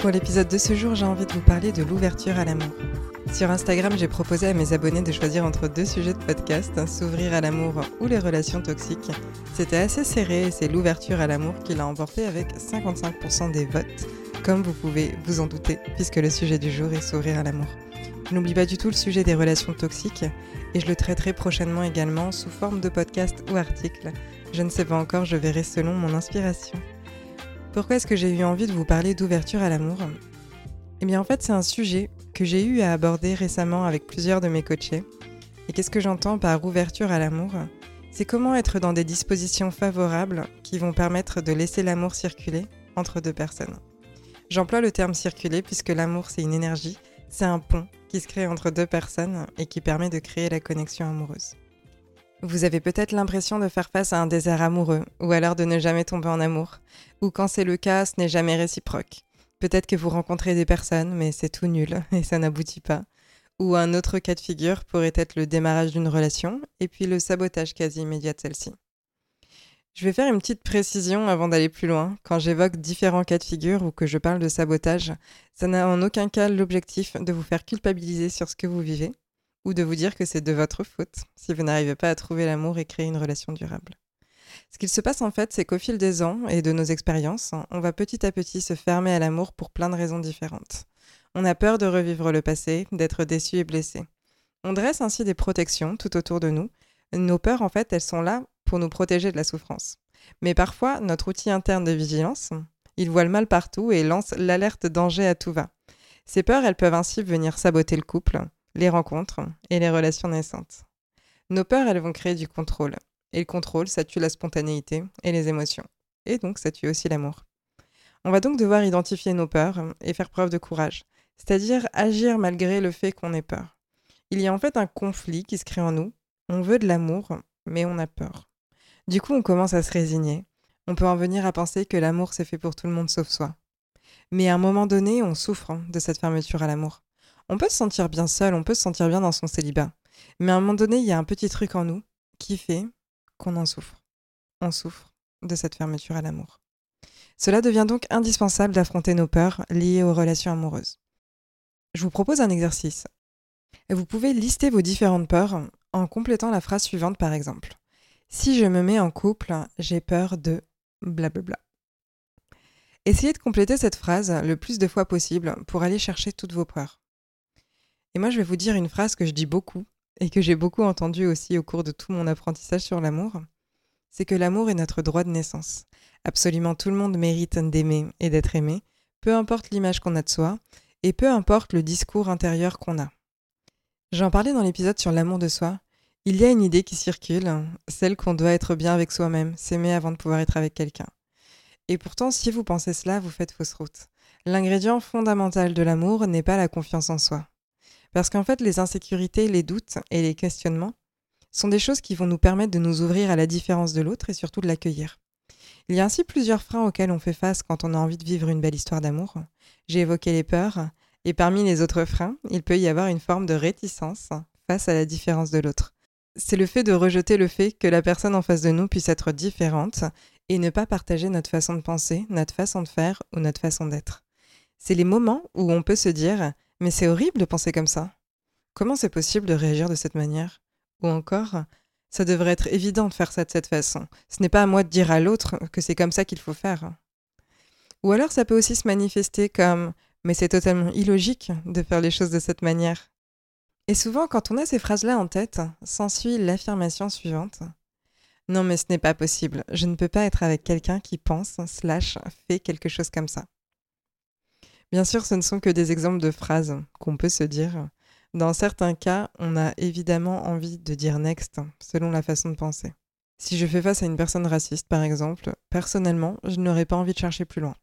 Pour l'épisode de ce jour, j'ai envie de vous parler de l'ouverture à l'amour. Sur Instagram, j'ai proposé à mes abonnés de choisir entre deux sujets de podcast, s'ouvrir à l'amour ou les relations toxiques. C'était assez serré et c'est l'ouverture à l'amour qui l'a emporté avec 55% des votes, comme vous pouvez vous en douter, puisque le sujet du jour est s'ouvrir à l'amour. Je n'oublie pas du tout le sujet des relations toxiques et je le traiterai prochainement également sous forme de podcast ou article. Je ne sais pas encore, je verrai selon mon inspiration. Pourquoi est-ce que j'ai eu envie de vous parler d'ouverture à l'amour? Eh bien en fait c'est un sujet que j'ai eu à aborder récemment avec plusieurs de mes coachés. Et qu'est-ce que j'entends par ouverture à l'amour? C'est comment être dans des dispositions favorables qui vont permettre de laisser l'amour circuler entre deux personnes. J'emploie le terme circuler puisque l'amour c'est une énergie, c'est un pont qui se crée entre deux personnes et qui permet de créer la connexion amoureuse. Vous avez peut-être l'impression de faire face à un désert amoureux, ou alors de ne jamais tomber en amour, ou quand c'est le cas, ce n'est jamais réciproque. Peut-être que vous rencontrez des personnes, mais c'est tout nul et ça n'aboutit pas. Ou un autre cas de figure pourrait être le démarrage d'une relation, et puis le sabotage quasi immédiat de celle-ci. Je vais faire une petite précision avant d'aller plus loin. Quand j'évoque différents cas de figure ou que je parle de sabotage, ça n'a en aucun cas l'objectif de vous faire culpabiliser sur ce que vous vivez ou de vous dire que c'est de votre faute si vous n'arrivez pas à trouver l'amour et créer une relation durable. Ce qu'il se passe en fait, c'est qu'au fil des ans et de nos expériences, on va petit à petit se fermer à l'amour pour plein de raisons différentes. On a peur de revivre le passé, d'être déçu et blessé. On dresse ainsi des protections tout autour de nous. Nos peurs, en fait, elles sont là pour nous protéger de la souffrance. Mais parfois, notre outil interne de vigilance, il voit le mal partout et lance l'alerte danger à tout va. Ces peurs, elles peuvent ainsi venir saboter le couple, les rencontres et les relations naissantes. Nos peurs, elles vont créer du contrôle. Et le contrôle, ça tue la spontanéité et les émotions. Et donc, ça tue aussi l'amour. On va donc devoir identifier nos peurs et faire preuve de courage, c'est-à-dire agir malgré le fait qu'on ait peur. Il y a en fait un conflit qui se crée en nous. On veut de l'amour, mais on a peur. Du coup, on commence à se résigner. On peut en venir à penser que l'amour, c'est fait pour tout le monde sauf soi. Mais à un moment donné, on souffre de cette fermeture à l'amour. On peut se sentir bien seul, on peut se sentir bien dans son célibat. Mais à un moment donné, il y a un petit truc en nous qui fait qu'on en souffre. On souffre de cette fermeture à l'amour. Cela devient donc indispensable d'affronter nos peurs liées aux relations amoureuses. Je vous propose un exercice. Vous pouvez lister vos différentes peurs en complétant la phrase suivante par exemple. Si je me mets en couple, j'ai peur de blablabla. Essayez de compléter cette phrase le plus de fois possible pour aller chercher toutes vos peurs. Et moi, je vais vous dire une phrase que je dis beaucoup et que j'ai beaucoup entendue aussi au cours de tout mon apprentissage sur l'amour. C'est que l'amour est notre droit de naissance. Absolument tout le monde mérite d'aimer et d'être aimé, peu importe l'image qu'on a de soi et peu importe le discours intérieur qu'on a. J'en parlais dans l'épisode sur l'amour de soi. Il y a une idée qui circule, celle qu'on doit être bien avec soi-même, s'aimer avant de pouvoir être avec quelqu'un. Et pourtant, si vous pensez cela, vous faites fausse route. L'ingrédient fondamental de l'amour n'est pas la confiance en soi. Parce qu'en fait, les insécurités, les doutes et les questionnements sont des choses qui vont nous permettre de nous ouvrir à la différence de l'autre et surtout de l'accueillir. Il y a ainsi plusieurs freins auxquels on fait face quand on a envie de vivre une belle histoire d'amour. J'ai évoqué les peurs, et parmi les autres freins, il peut y avoir une forme de réticence face à la différence de l'autre. C'est le fait de rejeter le fait que la personne en face de nous puisse être différente et ne pas partager notre façon de penser, notre façon de faire ou notre façon d'être. C'est les moments où on peut se dire mais c'est horrible de penser comme ça. Comment c'est possible de réagir de cette manière? Ou encore, ça devrait être évident de faire ça de cette façon. Ce n'est pas à moi de dire à l'autre que c'est comme ça qu'il faut faire. Ou alors ça peut aussi se manifester comme mais c'est totalement illogique de faire les choses de cette manière. Et souvent, quand on a ces phrases-là en tête, s'ensuit l'affirmation suivante. Non mais ce n'est pas possible, je ne peux pas être avec quelqu'un qui pense, slash, fait quelque chose comme ça. Bien sûr, ce ne sont que des exemples de phrases qu'on peut se dire. Dans certains cas, on a évidemment envie de dire next selon la façon de penser. Si je fais face à une personne raciste, par exemple, personnellement, je n'aurais pas envie de chercher plus loin.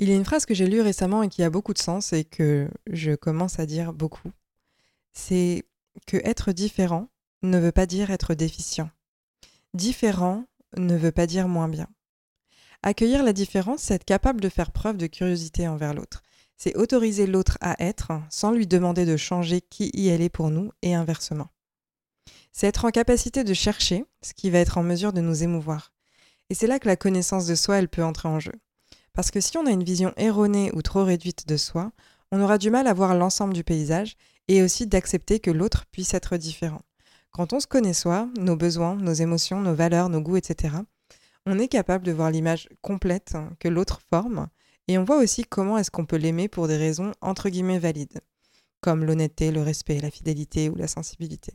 Il y a une phrase que j'ai lue récemment et qui a beaucoup de sens et que je commence à dire beaucoup. C'est que être différent ne veut pas dire être déficient. Différent ne veut pas dire moins bien. Accueillir la différence, c'est être capable de faire preuve de curiosité envers l'autre. C'est autoriser l'autre à être sans lui demander de changer qui y elle est pour nous et inversement. C'est être en capacité de chercher ce qui va être en mesure de nous émouvoir. Et c'est là que la connaissance de soi, elle peut entrer en jeu. Parce que si on a une vision erronée ou trop réduite de soi, on aura du mal à voir l'ensemble du paysage et aussi d'accepter que l'autre puisse être différent. Quand on se connaît soi, nos besoins, nos émotions, nos valeurs, nos goûts, etc., on est capable de voir l'image complète que l'autre forme et on voit aussi comment est-ce qu'on peut l'aimer pour des raisons entre guillemets valides, comme l'honnêteté, le respect, la fidélité ou la sensibilité.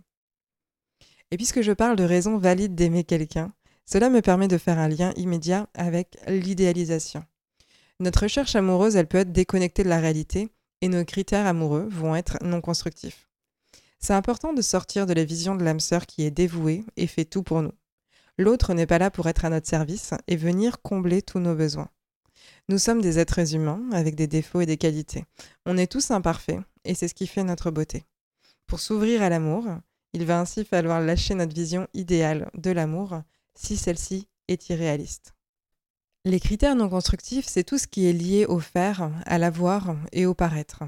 Et puisque je parle de raisons valides d'aimer quelqu'un, cela me permet de faire un lien immédiat avec l'idéalisation. Notre recherche amoureuse, elle peut être déconnectée de la réalité et nos critères amoureux vont être non constructifs. C'est important de sortir de la vision de l'âme sœur qui est dévouée et fait tout pour nous. L'autre n'est pas là pour être à notre service et venir combler tous nos besoins. Nous sommes des êtres humains avec des défauts et des qualités. On est tous imparfaits et c'est ce qui fait notre beauté. Pour s'ouvrir à l'amour, il va ainsi falloir lâcher notre vision idéale de l'amour si celle-ci est irréaliste. Les critères non constructifs, c'est tout ce qui est lié au faire, à l'avoir et au paraître.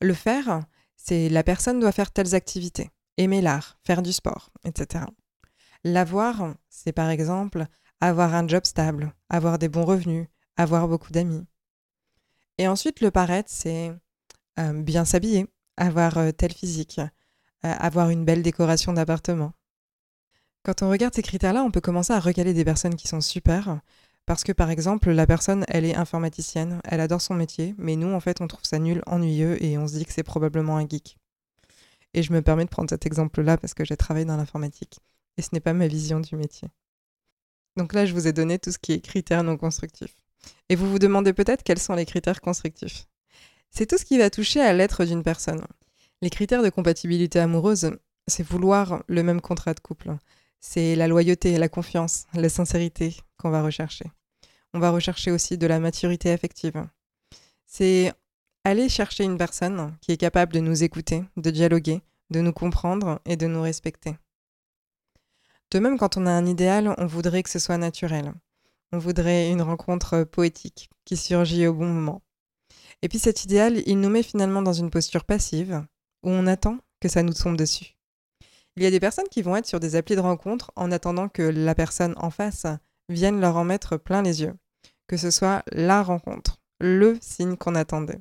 Le faire, c'est la personne doit faire telles activités, aimer l'art, faire du sport, etc. L'avoir, c'est par exemple avoir un job stable, avoir des bons revenus, avoir beaucoup d'amis. Et ensuite, le paraître, c'est euh, bien s'habiller, avoir euh, tel physique, euh, avoir une belle décoration d'appartement. Quand on regarde ces critères-là, on peut commencer à recaler des personnes qui sont super, parce que par exemple, la personne, elle est informaticienne, elle adore son métier, mais nous, en fait, on trouve ça nul, ennuyeux, et on se dit que c'est probablement un geek. Et je me permets de prendre cet exemple-là parce que j'ai travaillé dans l'informatique, et ce n'est pas ma vision du métier. Donc là, je vous ai donné tout ce qui est critères non constructifs. Et vous vous demandez peut-être quels sont les critères constructifs. C'est tout ce qui va toucher à l'être d'une personne. Les critères de compatibilité amoureuse, c'est vouloir le même contrat de couple. C'est la loyauté, la confiance, la sincérité qu'on va rechercher. On va rechercher aussi de la maturité affective. C'est aller chercher une personne qui est capable de nous écouter, de dialoguer, de nous comprendre et de nous respecter. De même, quand on a un idéal, on voudrait que ce soit naturel. On voudrait une rencontre poétique qui surgit au bon moment. Et puis cet idéal, il nous met finalement dans une posture passive, où on attend que ça nous tombe dessus. Il y a des personnes qui vont être sur des applis de rencontre en attendant que la personne en face vienne leur en mettre plein les yeux. Que ce soit la rencontre, le signe qu'on attendait.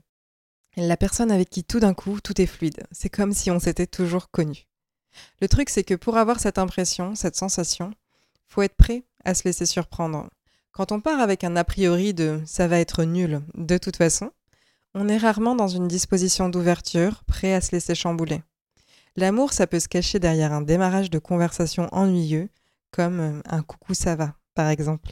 La personne avec qui tout d'un coup tout est fluide. C'est comme si on s'était toujours connu. Le truc, c'est que pour avoir cette impression, cette sensation, faut être prêt à se laisser surprendre. Quand on part avec un a priori de ça va être nul de toute façon, on est rarement dans une disposition d'ouverture, prêt à se laisser chambouler. L'amour, ça peut se cacher derrière un démarrage de conversation ennuyeux, comme euh, un coucou ça va, par exemple.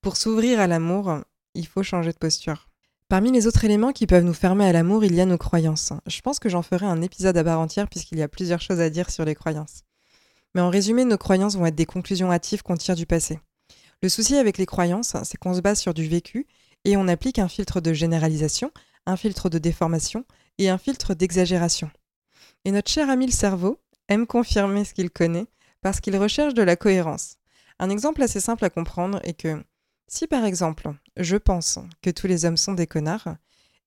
Pour s'ouvrir à l'amour, il faut changer de posture. Parmi les autres éléments qui peuvent nous fermer à l'amour, il y a nos croyances. Je pense que j'en ferai un épisode à part entière puisqu'il y a plusieurs choses à dire sur les croyances. Mais en résumé, nos croyances vont être des conclusions hâtives qu'on tire du passé. Le souci avec les croyances, c'est qu'on se base sur du vécu et on applique un filtre de généralisation, un filtre de déformation et un filtre d'exagération. Et notre cher ami le cerveau aime confirmer ce qu'il connaît parce qu'il recherche de la cohérence. Un exemple assez simple à comprendre est que si par exemple je pense que tous les hommes sont des connards,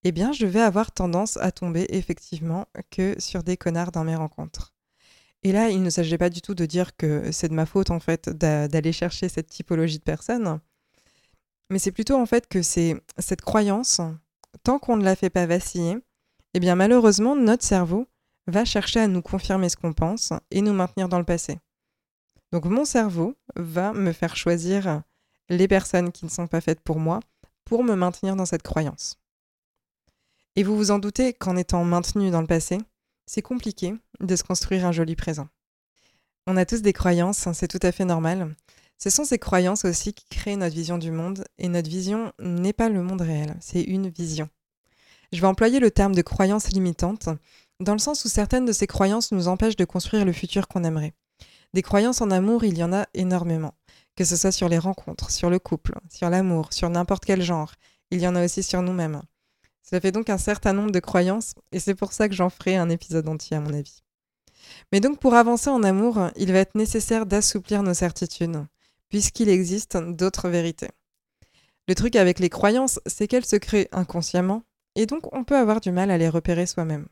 eh bien je vais avoir tendance à tomber effectivement que sur des connards dans mes rencontres. Et là, il ne s'agit pas du tout de dire que c'est de ma faute en fait d'aller chercher cette typologie de personnes, mais c'est plutôt en fait que c'est cette croyance, tant qu'on ne la fait pas vaciller, eh bien malheureusement notre cerveau va chercher à nous confirmer ce qu'on pense et nous maintenir dans le passé. Donc mon cerveau va me faire choisir les personnes qui ne sont pas faites pour moi pour me maintenir dans cette croyance. Et vous vous en doutez qu'en étant maintenu dans le passé, c'est compliqué de se construire un joli présent. On a tous des croyances, hein, c'est tout à fait normal. Ce sont ces croyances aussi qui créent notre vision du monde, et notre vision n'est pas le monde réel, c'est une vision. Je vais employer le terme de croyance limitante dans le sens où certaines de ces croyances nous empêchent de construire le futur qu'on aimerait. Des croyances en amour, il y en a énormément, que ce soit sur les rencontres, sur le couple, sur l'amour, sur n'importe quel genre. il y en a aussi sur nous-mêmes. Ça fait donc un certain nombre de croyances, et c'est pour ça que j'en ferai un épisode entier à mon avis. Mais donc pour avancer en amour, il va être nécessaire d'assouplir nos certitudes, puisqu'il existe d'autres vérités. Le truc avec les croyances, c'est qu'elles se créent inconsciemment, et donc on peut avoir du mal à les repérer soi-même.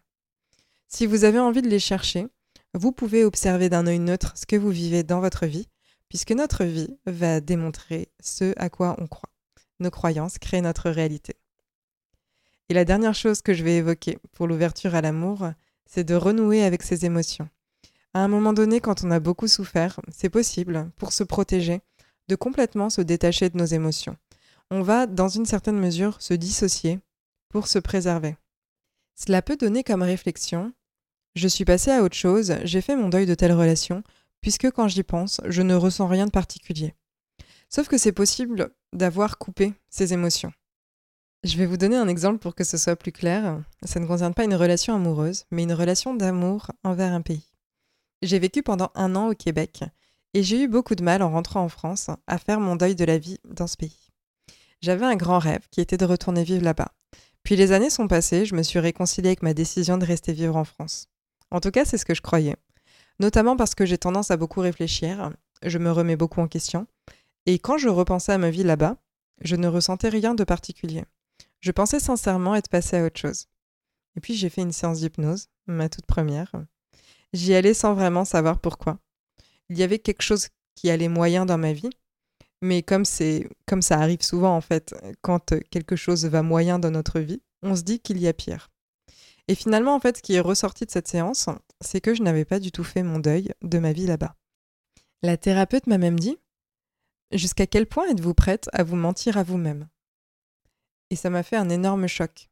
Si vous avez envie de les chercher, vous pouvez observer d'un œil neutre ce que vous vivez dans votre vie, puisque notre vie va démontrer ce à quoi on croit. Nos croyances créent notre réalité. Et la dernière chose que je vais évoquer pour l'ouverture à l'amour, c'est de renouer avec ses émotions. À un moment donné, quand on a beaucoup souffert, c'est possible, pour se protéger, de complètement se détacher de nos émotions. On va, dans une certaine mesure, se dissocier pour se préserver. Cela peut donner comme réflexion Je suis passé à autre chose, j'ai fait mon deuil de telle relation, puisque quand j'y pense, je ne ressens rien de particulier. Sauf que c'est possible d'avoir coupé ses émotions. Je vais vous donner un exemple pour que ce soit plus clair. Ça ne concerne pas une relation amoureuse, mais une relation d'amour envers un pays. J'ai vécu pendant un an au Québec et j'ai eu beaucoup de mal en rentrant en France à faire mon deuil de la vie dans ce pays. J'avais un grand rêve qui était de retourner vivre là-bas. Puis les années sont passées, je me suis réconciliée avec ma décision de rester vivre en France. En tout cas, c'est ce que je croyais. Notamment parce que j'ai tendance à beaucoup réfléchir, je me remets beaucoup en question, et quand je repensais à ma vie là-bas, je ne ressentais rien de particulier. Je pensais sincèrement être passée à autre chose. Et puis j'ai fait une séance d'hypnose, ma toute première. J'y allais sans vraiment savoir pourquoi. Il y avait quelque chose qui allait moyen dans ma vie, mais comme c'est comme ça arrive souvent en fait, quand quelque chose va moyen dans notre vie, on se dit qu'il y a pire. Et finalement en fait, ce qui est ressorti de cette séance, c'est que je n'avais pas du tout fait mon deuil de ma vie là-bas. La thérapeute m'a même dit Jusqu'à quel point êtes-vous prête à vous mentir à vous-même? Et ça m'a fait un énorme choc.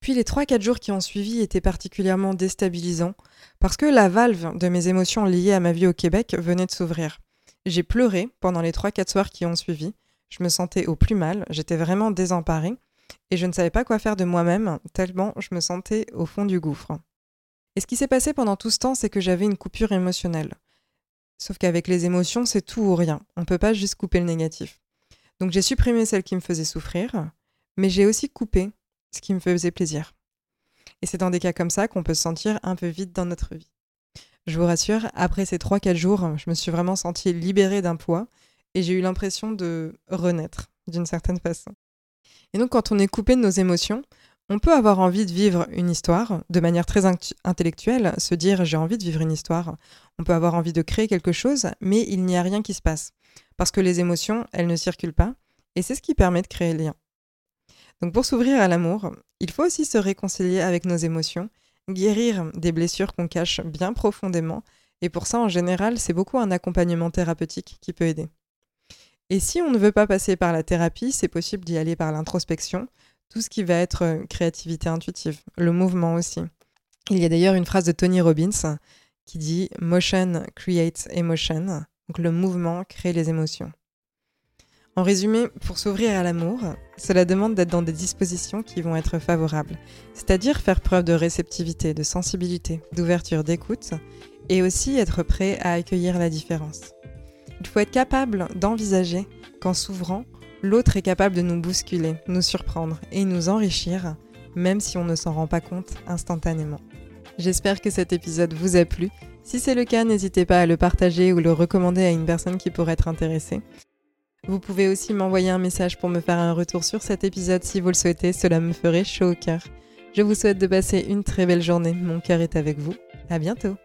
Puis les 3-4 jours qui ont suivi étaient particulièrement déstabilisants parce que la valve de mes émotions liées à ma vie au Québec venait de s'ouvrir. J'ai pleuré pendant les 3-4 soirs qui ont suivi. Je me sentais au plus mal, j'étais vraiment désemparée et je ne savais pas quoi faire de moi-même tellement je me sentais au fond du gouffre. Et ce qui s'est passé pendant tout ce temps, c'est que j'avais une coupure émotionnelle. Sauf qu'avec les émotions, c'est tout ou rien. On ne peut pas juste couper le négatif. Donc j'ai supprimé celle qui me faisait souffrir, mais j'ai aussi coupé ce qui me faisait plaisir. Et c'est dans des cas comme ça qu'on peut se sentir un peu vide dans notre vie. Je vous rassure, après ces 3-4 jours, je me suis vraiment sentie libérée d'un poids et j'ai eu l'impression de renaître d'une certaine façon. Et donc quand on est coupé de nos émotions, on peut avoir envie de vivre une histoire de manière très intellectuelle, se dire j'ai envie de vivre une histoire. On peut avoir envie de créer quelque chose, mais il n'y a rien qui se passe. Parce que les émotions, elles ne circulent pas, et c'est ce qui permet de créer le lien. Donc pour s'ouvrir à l'amour, il faut aussi se réconcilier avec nos émotions, guérir des blessures qu'on cache bien profondément, et pour ça en général c'est beaucoup un accompagnement thérapeutique qui peut aider. Et si on ne veut pas passer par la thérapie, c'est possible d'y aller par l'introspection, tout ce qui va être euh, créativité intuitive, le mouvement aussi. Il y a d'ailleurs une phrase de Tony Robbins qui dit Motion creates emotion, donc le mouvement crée les émotions. En résumé, pour s'ouvrir à l'amour, cela demande d'être dans des dispositions qui vont être favorables, c'est-à-dire faire preuve de réceptivité, de sensibilité, d'ouverture, d'écoute, et aussi être prêt à accueillir la différence. Il faut être capable d'envisager qu'en s'ouvrant, l'autre est capable de nous bousculer, nous surprendre et nous enrichir, même si on ne s'en rend pas compte instantanément. J'espère que cet épisode vous a plu. Si c'est le cas, n'hésitez pas à le partager ou le recommander à une personne qui pourrait être intéressée. Vous pouvez aussi m'envoyer un message pour me faire un retour sur cet épisode si vous le souhaitez, cela me ferait chaud au cœur. Je vous souhaite de passer une très belle journée, mon cœur est avec vous. À bientôt